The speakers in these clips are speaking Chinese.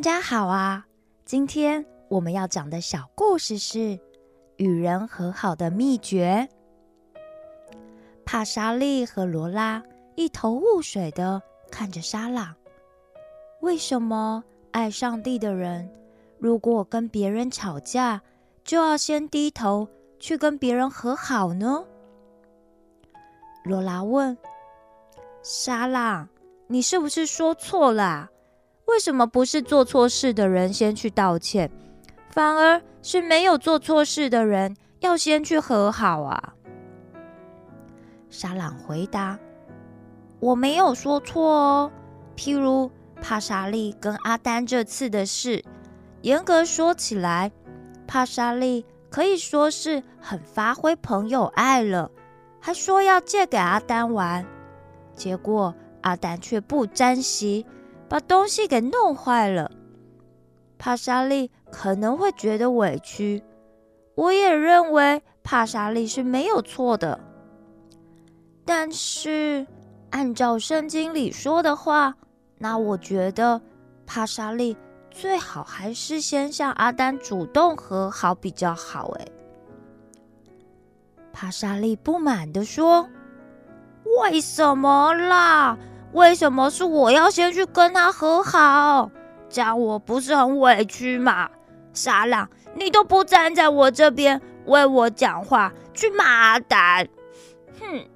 大家好啊！今天我们要讲的小故事是与人和好的秘诀。帕莎利和罗拉一头雾水的看着沙朗，为什么爱上帝的人，如果跟别人吵架，就要先低头去跟别人和好呢？罗拉问：“沙朗，你是不是说错了？”为什么不是做错事的人先去道歉，反而是没有做错事的人要先去和好啊？沙朗回答：“我没有说错哦。譬如帕莎利跟阿丹这次的事，严格说起来，帕莎利可以说是很发挥朋友爱了，还说要借给阿丹玩，结果阿丹却不珍惜。”把东西给弄坏了，帕莎利可能会觉得委屈。我也认为帕莎利是没有错的，但是按照圣经里说的话，那我觉得帕莎利最好还是先向阿丹主动和好比较好。哎，帕莎利不满的说：“为什么啦？”为什么是我要先去跟他和好？这样我不是很委屈吗？沙朗，你都不站在我这边为我讲话，去骂阿丹。哼！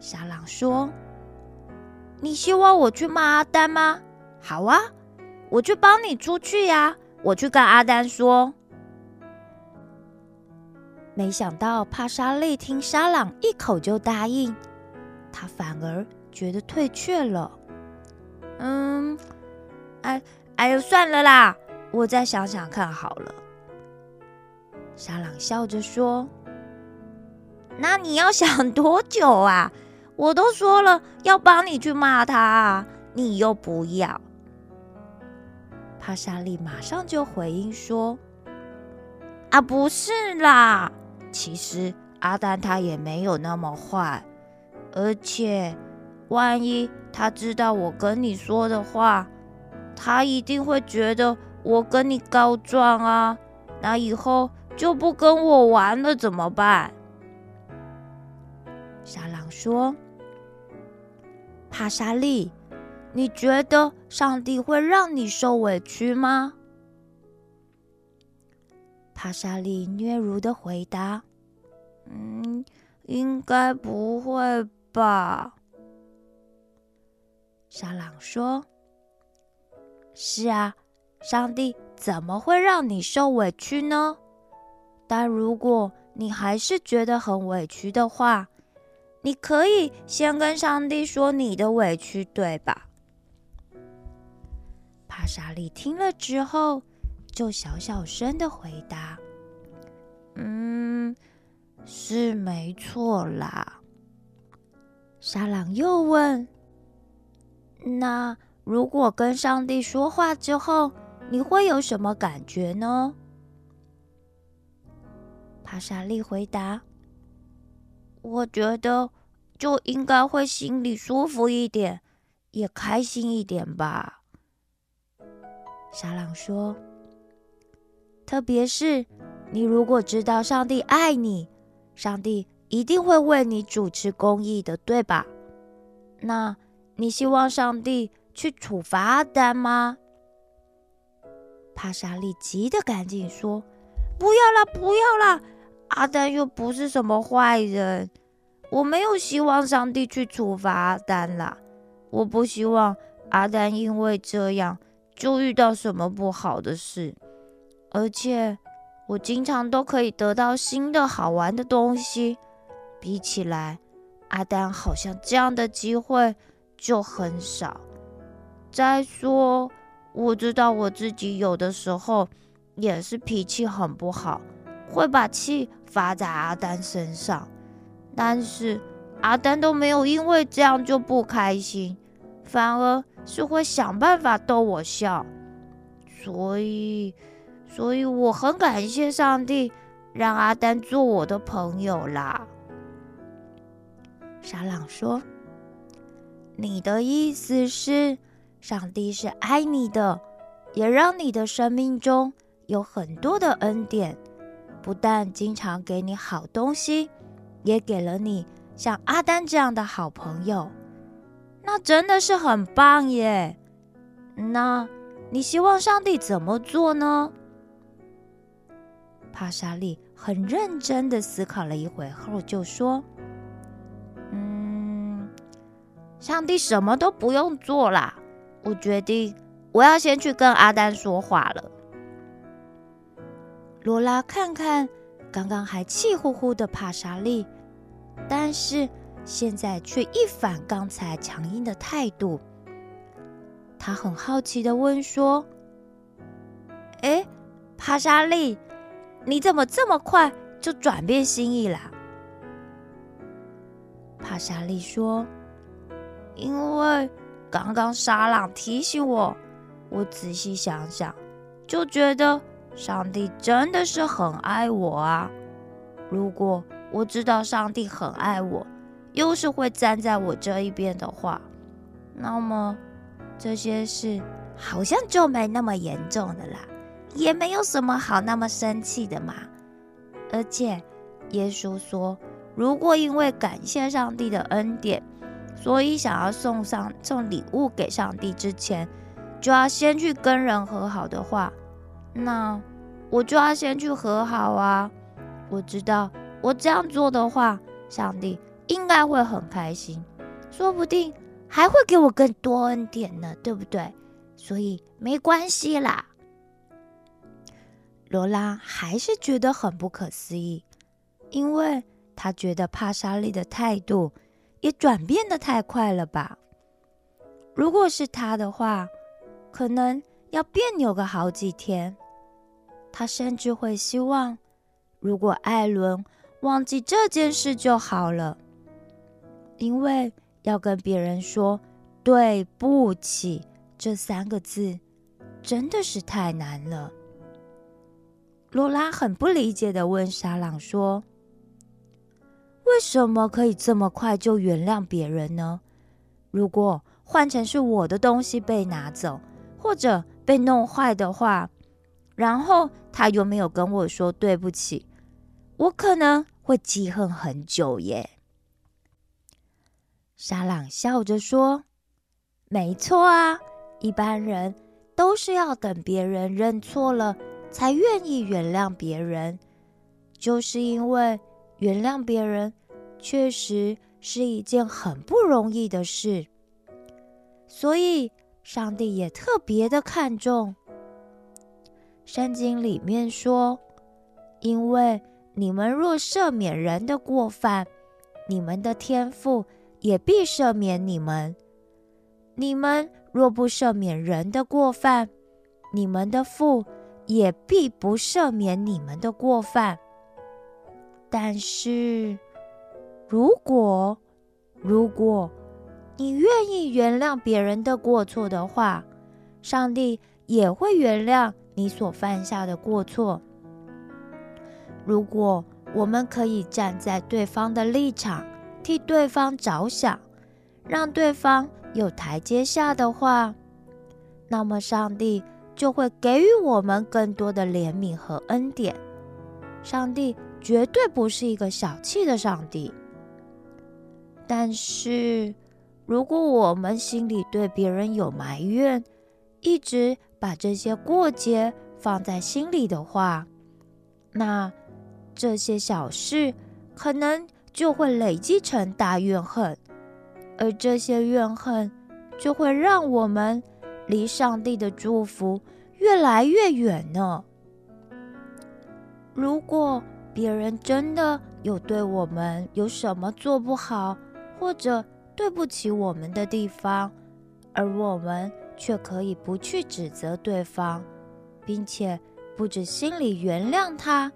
沙朗说：“你希望我去骂阿丹吗？好啊，我去帮你出去呀。我去跟阿丹说。”没想到帕莎利听沙朗一口就答应。他反而觉得退却了。嗯，哎，哎呦，算了啦，我再想想看好了。沙朗笑着说：“那你要想多久啊？我都说了要帮你去骂他，你又不要。”帕莎利马上就回应说：“啊，不是啦，其实阿丹他也没有那么坏。”而且，万一他知道我跟你说的话，他一定会觉得我跟你告状啊！那以后就不跟我玩了，怎么办？沙朗说：“帕莎利，你觉得上帝会让你受委屈吗？”帕莎利嗫嚅的回答：“嗯，应该不会。”吧，沙朗说：“是啊，上帝怎么会让你受委屈呢？但如果你还是觉得很委屈的话，你可以先跟上帝说你的委屈，对吧？”帕莎利听了之后，就小小声的回答：“嗯，是没错啦。”沙朗又问：“那如果跟上帝说话之后，你会有什么感觉呢？”帕莎利回答：“我觉得就应该会心里舒服一点，也开心一点吧。”沙朗说：“特别是你如果知道上帝爱你，上帝。”一定会为你主持公义的，对吧？那你希望上帝去处罚阿丹吗？帕莎利急得赶紧说：“不要啦，不要啦！阿丹又不是什么坏人，我没有希望上帝去处罚阿丹啦。我不希望阿丹因为这样就遇到什么不好的事，而且我经常都可以得到新的好玩的东西。”比起来，阿丹好像这样的机会就很少。再说，我知道我自己有的时候也是脾气很不好，会把气发在阿丹身上。但是阿丹都没有因为这样就不开心，反而是会想办法逗我笑。所以，所以我很感谢上帝让阿丹做我的朋友啦。沙朗说：“你的意思是，上帝是爱你的，也让你的生命中有很多的恩典，不但经常给你好东西，也给了你像阿丹这样的好朋友，那真的是很棒耶。那你希望上帝怎么做呢？帕莎利很认真的思考了一会后，就说：“上帝什么都不用做啦。”我决定，我要先去跟阿丹说话了。罗拉看看刚刚还气呼呼的帕莎利，但是现在却一反刚才强硬的态度。他很好奇的问说：“哎，帕莎利，你怎么这么快就转变心意啦？”帕莎利说：“因为……”刚刚沙朗提醒我，我仔细想想，就觉得上帝真的是很爱我啊！如果我知道上帝很爱我，又是会站在我这一边的话，那么这些事好像就没那么严重的啦，也没有什么好那么生气的嘛。而且耶稣说，如果因为感谢上帝的恩典，所以，想要送上送礼物给上帝之前，就要先去跟人和好的话，那我就要先去和好啊！我知道，我这样做的话，上帝应该会很开心，说不定还会给我更多恩典呢，对不对？所以没关系啦。罗拉还是觉得很不可思议，因为她觉得帕莎利的态度。也转变的太快了吧？如果是他的话，可能要别扭个好几天。他甚至会希望，如果艾伦忘记这件事就好了，因为要跟别人说对不起这三个字，真的是太难了。罗拉很不理解的问沙朗说。为什么可以这么快就原谅别人呢？如果换成是我的东西被拿走或者被弄坏的话，然后他又没有跟我说对不起，我可能会记恨很久耶。沙朗笑着说：“没错啊，一般人都是要等别人认错了才愿意原谅别人，就是因为。”原谅别人确实是一件很不容易的事，所以上帝也特别的看重。圣经里面说：“因为你们若赦免人的过犯，你们的天父也必赦免你们；你们若不赦免人的过犯，你们的父也必不赦免你们的过犯。”但是，如果如果你愿意原谅别人的过错的话，上帝也会原谅你所犯下的过错。如果我们可以站在对方的立场，替对方着想，让对方有台阶下的话，那么上帝就会给予我们更多的怜悯和恩典。上帝。绝对不是一个小气的上帝。但是，如果我们心里对别人有埋怨，一直把这些过节放在心里的话，那这些小事可能就会累积成大怨恨，而这些怨恨就会让我们离上帝的祝福越来越远呢。如果，别人真的有对我们有什么做不好，或者对不起我们的地方，而我们却可以不去指责对方，并且不止心里原谅他，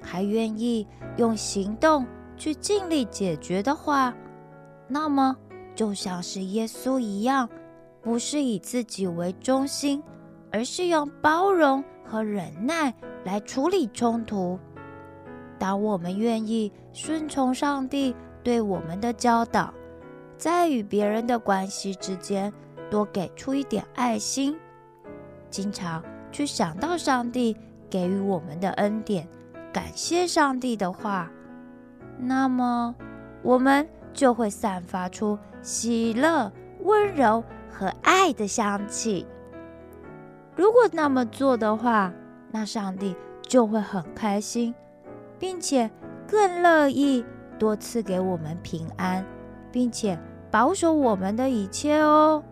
还愿意用行动去尽力解决的话，那么就像是耶稣一样，不是以自己为中心，而是用包容和忍耐来处理冲突。当我们愿意顺从上帝对我们的教导，在与别人的关系之间多给出一点爱心，经常去想到上帝给予我们的恩典，感谢上帝的话，那么我们就会散发出喜乐、温柔和爱的香气。如果那么做的话，那上帝就会很开心，并且更乐意多赐给我们平安，并且保守我们的一切哦。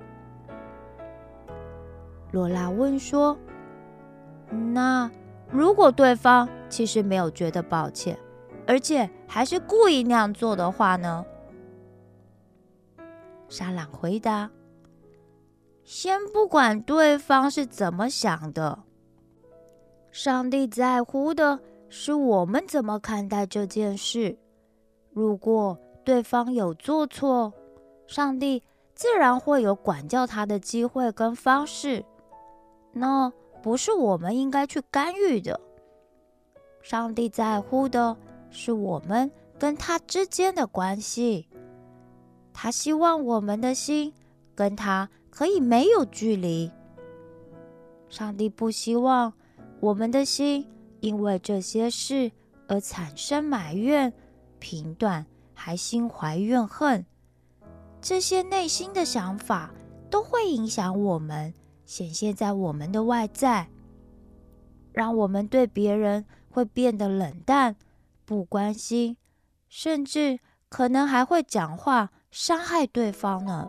罗拉问说：“那如果对方其实没有觉得抱歉，而且还是故意那样做的话呢？”沙朗回答：“先不管对方是怎么想的。”上帝在乎的是我们怎么看待这件事。如果对方有做错，上帝自然会有管教他的机会跟方式，那不是我们应该去干预的。上帝在乎的是我们跟他之间的关系，他希望我们的心跟他可以没有距离。上帝不希望。我们的心因为这些事而产生埋怨、评断，还心怀怨恨，这些内心的想法都会影响我们，显现在我们的外在，让我们对别人会变得冷淡、不关心，甚至可能还会讲话伤害对方呢。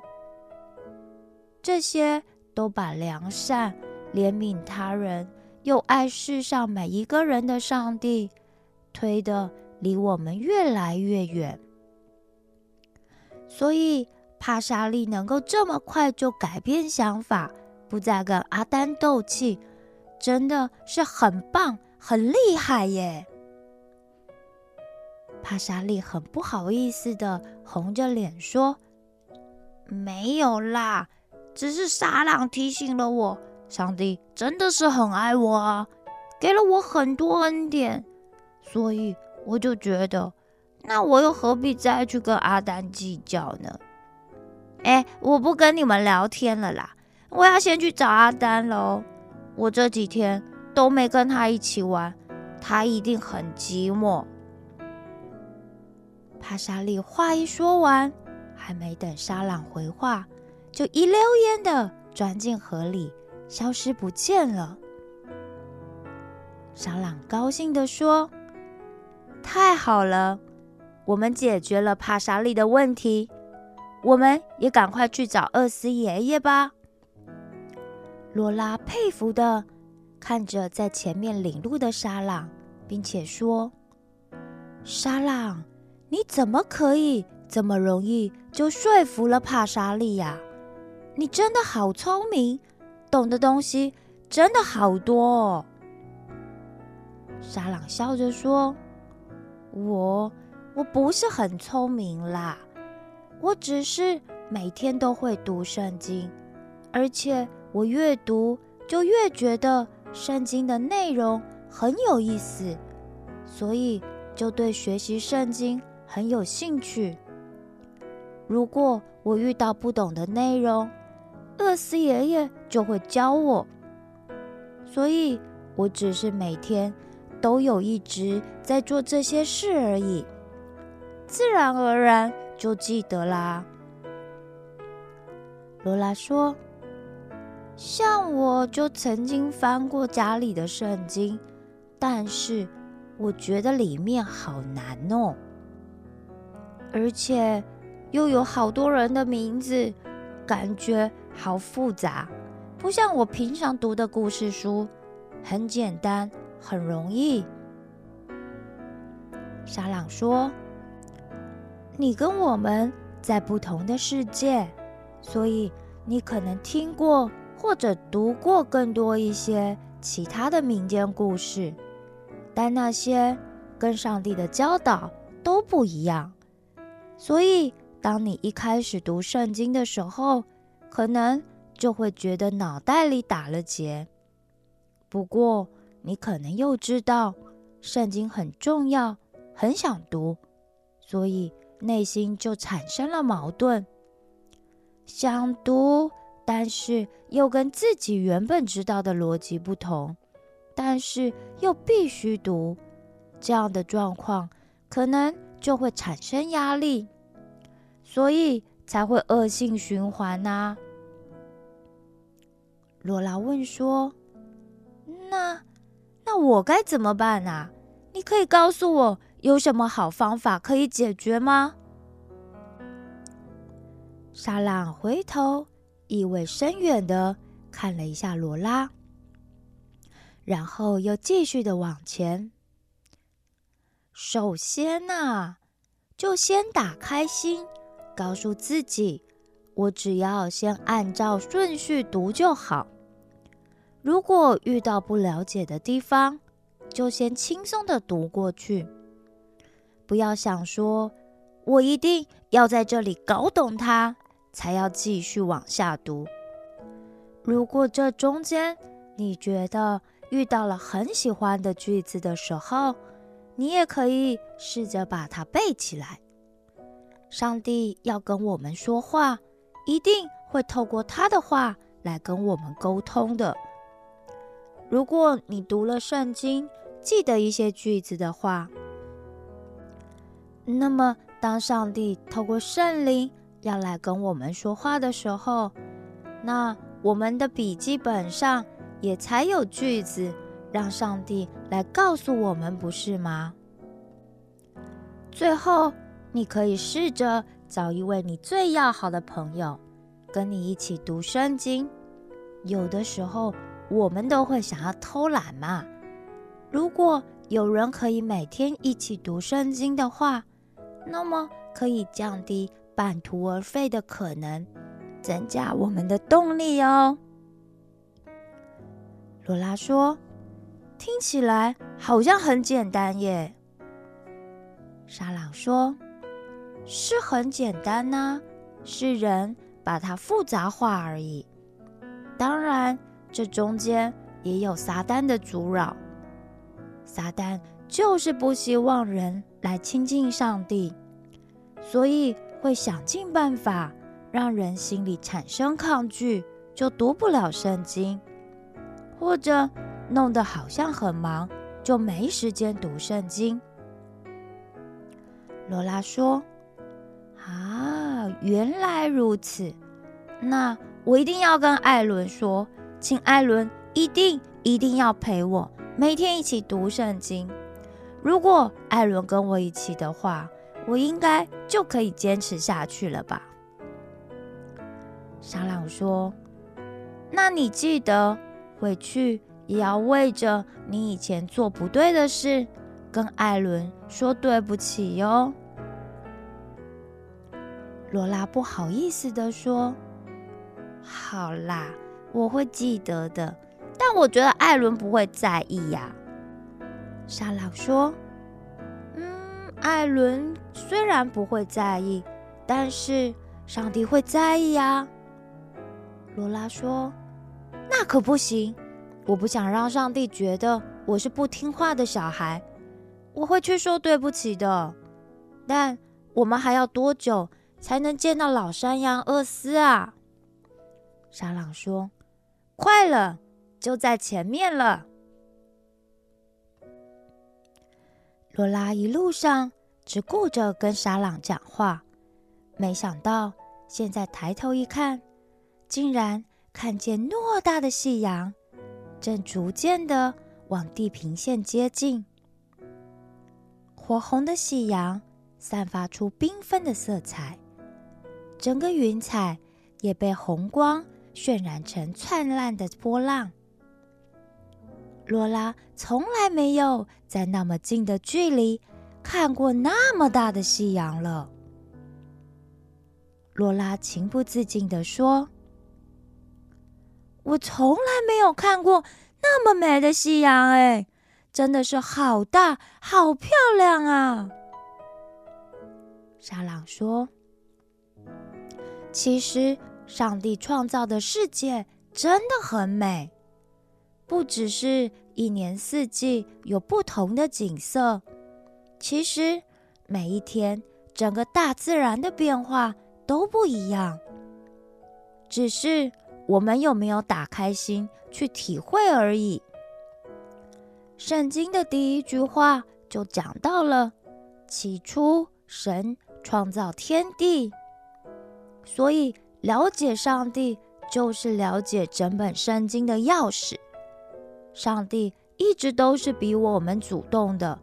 这些都把良善、怜悯他人。又爱世上每一个人的上帝，推得离我们越来越远。所以帕莎利能够这么快就改变想法，不再跟阿丹斗气，真的是很棒、很厉害耶！帕莎利很不好意思的红着脸说：“没有啦，只是沙朗提醒了我。”上帝真的是很爱我啊，给了我很多恩典，所以我就觉得，那我又何必再去跟阿丹计较呢？哎，我不跟你们聊天了啦，我要先去找阿丹喽。我这几天都没跟他一起玩，他一定很寂寞。帕莎利话一说完，还没等沙朗回话，就一溜烟的钻进河里。消失不见了。沙朗高兴地说：“太好了，我们解决了帕莎利的问题。我们也赶快去找厄斯爷爷吧。”罗拉佩服的看着在前面领路的沙朗，并且说：“沙朗，你怎么可以这么容易就说服了帕莎利呀？你真的好聪明！”懂的东西真的好多哦。沙朗笑着说：“我我不是很聪明啦，我只是每天都会读圣经，而且我越读就越觉得圣经的内容很有意思，所以就对学习圣经很有兴趣。如果我遇到不懂的内容，饿死爷爷就会教我，所以我只是每天都有一直在做这些事而已，自然而然就记得啦。罗拉说：“像我就曾经翻过家里的圣经，但是我觉得里面好难哦，而且又有好多人的名字，感觉……”好复杂，不像我平常读的故事书，很简单，很容易。沙朗说：“你跟我们在不同的世界，所以你可能听过或者读过更多一些其他的民间故事，但那些跟上帝的教导都不一样。所以，当你一开始读圣经的时候，可能就会觉得脑袋里打了结。不过，你可能又知道圣经很重要，很想读，所以内心就产生了矛盾。想读，但是又跟自己原本知道的逻辑不同，但是又必须读，这样的状况可能就会产生压力，所以才会恶性循环呐。罗拉问说：“那那我该怎么办啊？你可以告诉我有什么好方法可以解决吗？”沙朗回头。意味深远的看了一下罗拉，然后又继续的往前。首先呐，就先打开心，告诉自己，我只要先按照顺序读就好。如果遇到不了解的地方，就先轻松的读过去，不要想说，我一定要在这里搞懂它。才要继续往下读。如果这中间你觉得遇到了很喜欢的句子的时候，你也可以试着把它背起来。上帝要跟我们说话，一定会透过他的话来跟我们沟通的。如果你读了圣经，记得一些句子的话，那么当上帝透过圣灵。要来跟我们说话的时候，那我们的笔记本上也才有句子，让上帝来告诉我们，不是吗？最后，你可以试着找一位你最要好的朋友，跟你一起读圣经。有的时候，我们都会想要偷懒嘛。如果有人可以每天一起读圣经的话，那么可以降低。半途而废的可能，增加我们的动力哦。罗拉说：“听起来好像很简单耶。”沙朗说：“是很简单呐，是人把它复杂化而已。当然，这中间也有撒旦的阻扰。撒旦就是不希望人来亲近上帝，所以。”会想尽办法让人心里产生抗拒，就读不了圣经，或者弄得好像很忙，就没时间读圣经。罗拉说：“，原来如此，那我一定要跟艾伦说，请艾伦一定一定要陪我每天一起读圣经。如果艾伦跟我一起的话。”我应该就可以坚持下去了吧？沙朗说：“那你记得回去也要为着你以前做不对的事，跟艾伦说对不起哟。”罗拉不好意思的说：“好啦，我会记得的。但我觉得艾伦不会在意呀。”沙朗说。嗯艾伦虽然不会在意，但是上帝会在意啊。罗拉说：“那可不行，我不想让上帝觉得我是不听话的小孩，我会去说对不起的。但我们还要多久才能见到老山羊厄斯啊？”沙朗说：“快了，就在前面了。”罗拉一路上只顾着跟沙朗讲话，没想到现在抬头一看，竟然看见偌大的夕阳正逐渐的往地平线接近。火红的夕阳散发出缤纷的色彩，整个云彩也被红光渲染成灿烂的波浪。罗拉从来没有在那么近的距离看过那么大的夕阳了。罗拉情不自禁地说：“我从来没有看过那么美的夕阳，哎，真的是好大、好漂亮啊！”沙朗说：“其实，上帝创造的世界真的很美。”不只是一年四季有不同的景色，其实每一天整个大自然的变化都不一样。只是我们有没有打开心去体会而已。圣经的第一句话就讲到了：起初，神创造天地。所以，了解上帝就是了解整本圣经的钥匙。上帝一直都是比我们主动的，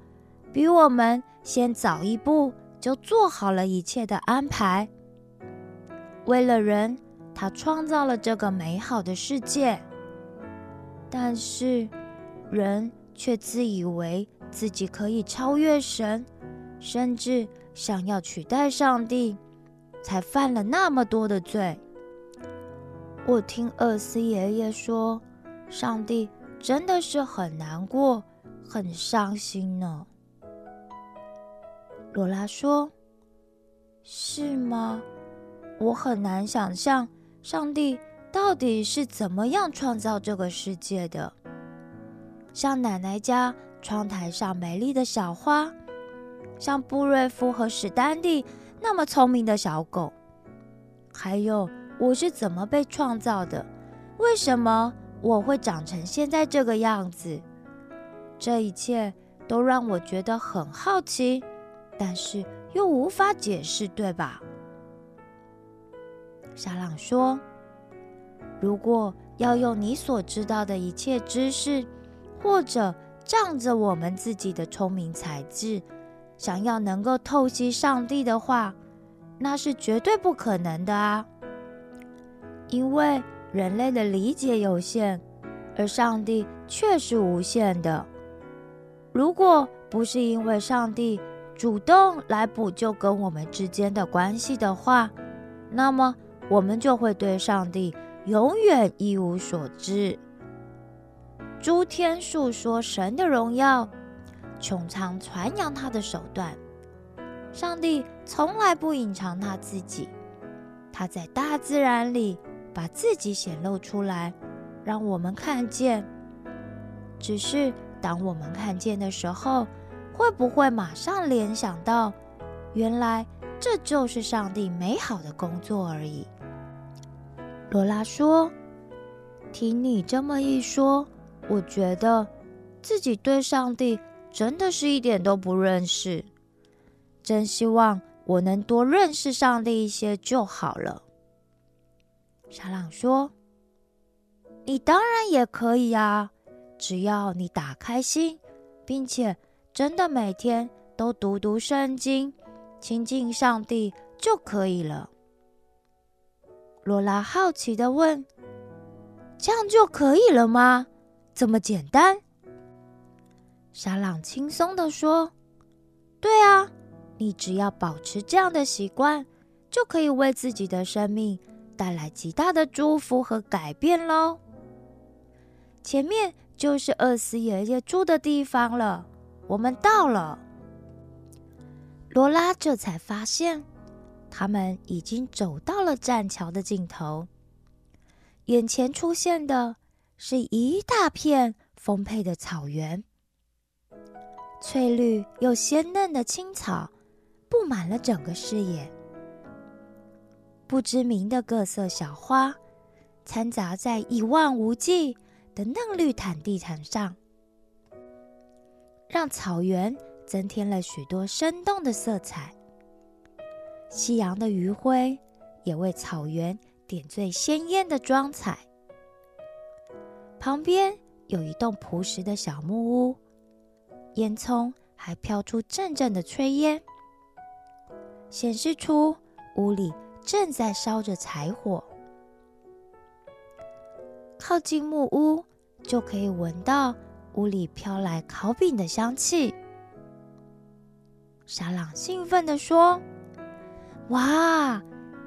比我们先早一步就做好了一切的安排。为了人，他创造了这个美好的世界。但是，人却自以为自己可以超越神，甚至想要取代上帝，才犯了那么多的罪。我听厄斯爷爷说，上帝真的是很难过、很伤心呢。罗拉说：“是吗？”我很难想象上帝到底是怎么样创造这个世界的。像奶奶家窗台上美丽的小花，像布瑞夫和史丹蒂那么聪明的小狗，还有我是怎么被创造的？为什么我会长成现在这个样子？这一切都让我觉得很好奇，但是又无法解释，对吧？沙朗说：“如果要用你所知道的一切知识，或者仗着我们自己的聪明才智，想要能够透析上帝的话，那是绝对不可能的啊！因为人类的理解有限，而上帝却是无限的。如果不是因为上帝主动来补救跟我们之间的关系的话，那么……”我们就会对上帝永远一无所知。诸天述说神的荣耀，穹苍传扬他的手段。上帝从来不隐藏他自己，他在大自然里把自己显露出来，让我们看见。只是当我们看见的时候，会不会马上联想到，原来这就是上帝美好的工作而已？罗拉说：“听你这么一说，我觉得自己对上帝真的是一点都不认识。真希望我能多认识上帝一些就好了。”沙朗说：“你当然也可以啊，只要你打开心，并且真的每天都读读圣经，亲近上帝就可以了。”罗拉好奇的问：“这样就可以了吗？这么简单？”沙朗轻松的说：“对啊，你只要保持这样的习惯，就可以为自己的生命带来极大的祝福和改变喽。”前面就是厄斯爷爷住的地方了，我们到了。罗拉这才发现。他们已经走到了栈桥的尽头，眼前出现的是一大片丰沛的草原，翠绿又鲜嫩的青草布满了整个视野，不知名的各色小花掺杂在一望无际的嫩绿毯地毯上，让草原增添了许多生动的色彩。夕阳的余晖也为草原点缀鲜艳的妆彩。旁边有一栋朴实的小木屋，烟囱还飘出阵阵的炊烟，显示出屋里正在烧着柴火。靠近木屋，就可以闻到屋里飘来烤饼的香气。沙朗兴奋地说。哇，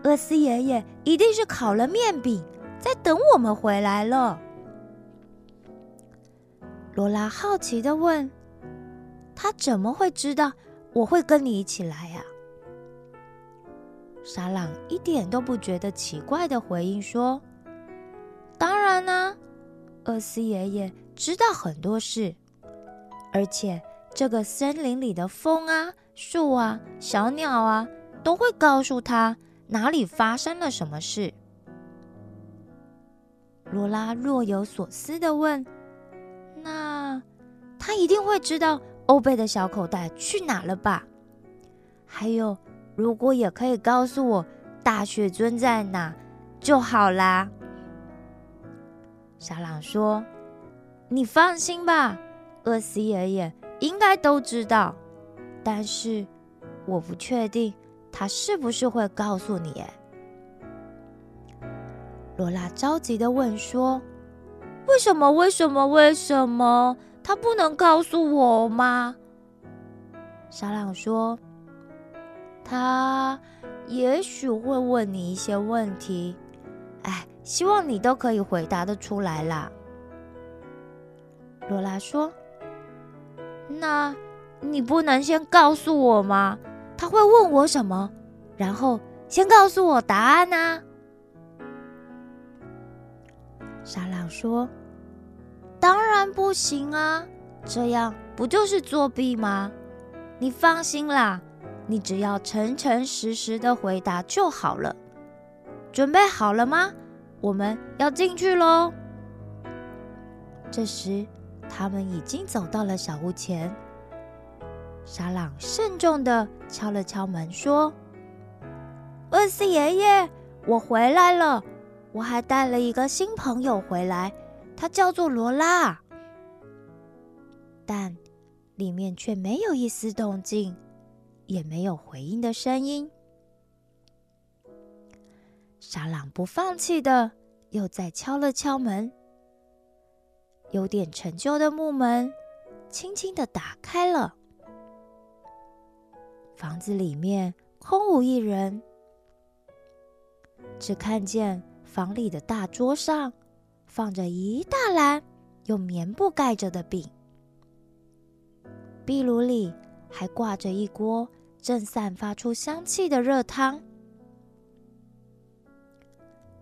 厄斯爷爷一定是烤了面饼，在等我们回来了。罗拉好奇的问：“他怎么会知道我会跟你一起来呀？”沙朗一点都不觉得奇怪的回应说：“当然啦，厄斯爷爷知道很多事，而且这个森林里的风啊、树啊、小鸟啊。”都会告诉他哪里发生了什么事。罗拉若有所思的问：“那他一定会知道欧贝的小口袋去哪了吧？还有，如果也可以告诉我大雪尊在哪就好啦。”小朗说：“你放心吧，厄斯爷爷应该都知道，但是我不确定他是不是会告诉你。”。罗拉着急的问说：“为什么？为什么？为什么？他不能告诉我吗？”沙朗说：“他也许会问你一些问题，哎，希望你都可以回答的出来啦。”罗拉说：“那你不能先告诉我吗？他会问我什么？然后先告诉我答案呢？”沙朗说：“当然不行啊，这样不就是作弊吗？你放心啦，你只要诚诚实实的回答就好了。准备好了吗？我们要进去喽。”这时，他们已经走到了小屋前。沙朗慎重的敲了敲门，说：“厄斯爷爷，我回来了。”我还带了一个新朋友回来，他叫做罗拉，但里面却没有一丝动静，也没有回应的声音。沙朗不放弃的又再敲了敲门，有点陈旧的木门轻轻的打开了，房子里面空无一人，只看见。房里的大桌上放着一大篮用棉布盖着的饼，壁炉里还挂着一锅正散发出香气的热汤。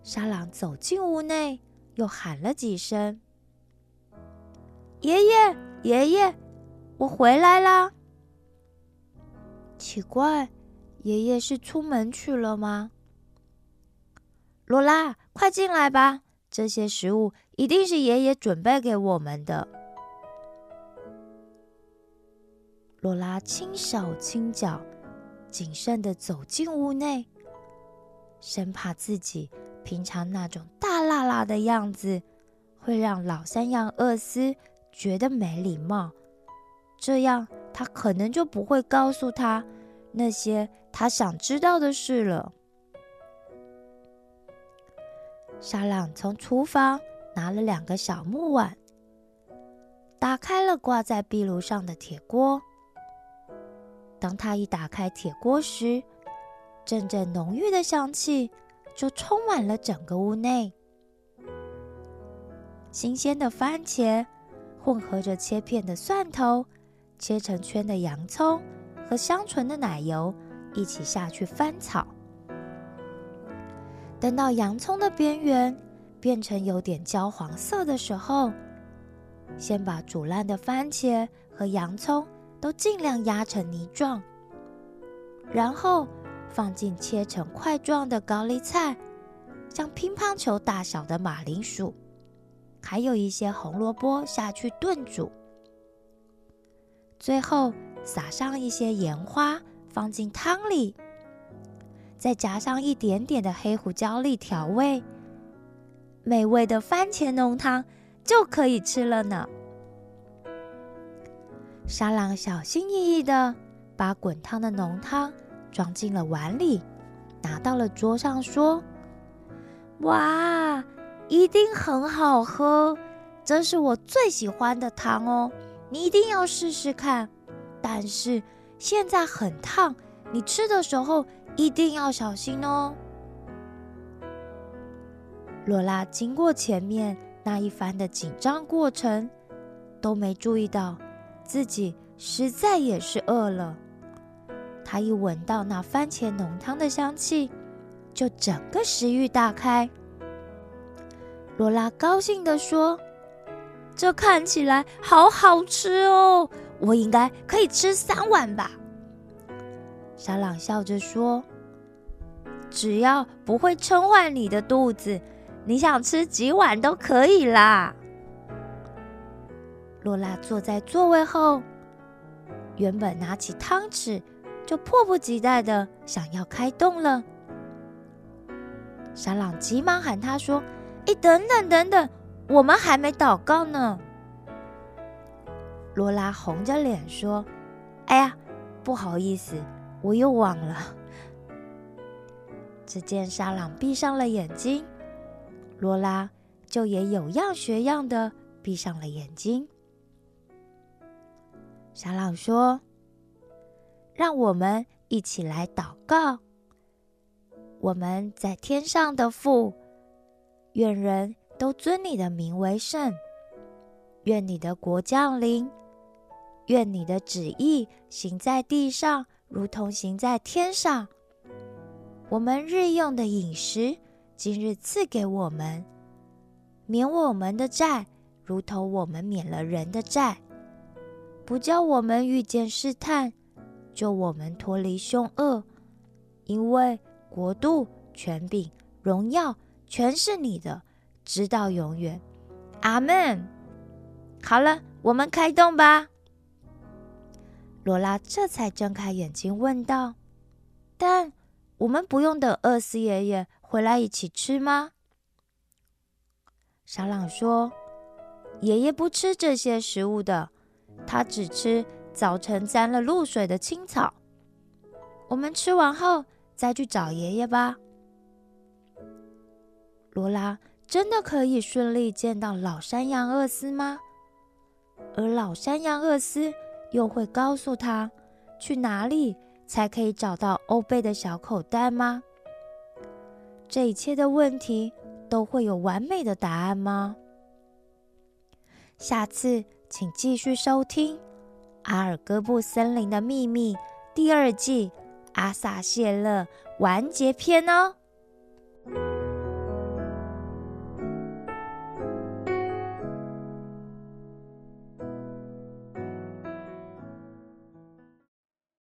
沙朗走进屋内，又喊了几声：“爷爷，爷爷，我回来啦！”奇怪，爷爷是出门去了吗？罗拉，快进来吧！这些食物一定是爷爷准备给我们的。罗拉轻手轻脚、谨慎的走进屋内，生怕自己平常那种大辣辣的样子会让老三样厄斯觉得没礼貌，这样他可能就不会告诉他那些他想知道的事了。沙朗从厨房拿了两个小木碗，打开了挂在壁炉上的铁锅。当他一打开铁锅时，阵阵浓郁的香气就充满了整个屋内。新鲜的番茄混合着切片的蒜头、切成圈的洋葱和香醇的奶油一起下去翻炒。等到洋葱的边缘变成有点焦黄色的时候，先把煮烂的番茄和洋葱都尽量压成泥状，然后放进切成块状的高丽菜，像乒乓球大小的马铃薯，还有一些红萝卜下去炖煮。最后撒上一些盐花，放进汤里。再加上一点点的黑胡椒粒调味，美味的番茄浓汤就可以吃了呢。沙朗小心翼翼的把滚烫的浓汤装进了碗里，拿到了桌上，说：“哇，一定很好喝，这是我最喜欢的汤哦，你一定要试试看。但是现在很烫，你吃的时候。”一定要小心哦！罗拉经过前面那一番的紧张过程，都没注意到自己实在也是饿了。她一闻到那番茄浓汤的香气，就整个食欲大开。罗拉高兴地说：“这看起来好好吃哦，我应该可以吃三碗吧。”沙朗笑着说：“只要不会撑坏你的肚子，你想吃几碗都可以啦。罗拉坐在座位后，原本拿起汤匙就迫不及待的想要开动了。沙朗急忙喊他说：“哎，等等等等，我们还没祷告呢。”罗拉红着脸说：“哎呀，不好意思，我又忘了。”只见沙朗闭上了眼睛，罗拉就也有样学样的闭上了眼睛。沙朗说：“让我们一起来祷告。我们在天上的父，愿人都尊你的名为圣。愿你的国降临。愿你的旨意行在地上，如同行在天上。我们日用的饮食，今日赐给我们，免我们的债，如同我们免了人的债。”不叫我们遇见试探，救我们脱离凶恶，因为国度、权柄、荣耀全是你的，直到永远。阿门。好了，我们开动吧。罗拉这才睁开眼睛，问道：“但我们不用等厄斯爷爷回来一起吃吗？”沙朗说：“爷爷不吃这些食物的。”他只吃早晨沾了露水的青草。我们吃完后再去找爷爷吧。罗拉真的可以顺利见到老山羊厄斯吗？而老山羊厄斯又会告诉他去哪里才可以找到欧贝的小口袋吗？这一切的问题都会有完美的答案吗？下次。请继续收听《阿尔戈布森林的秘密》第二季《阿萨谢勒完结篇》哦。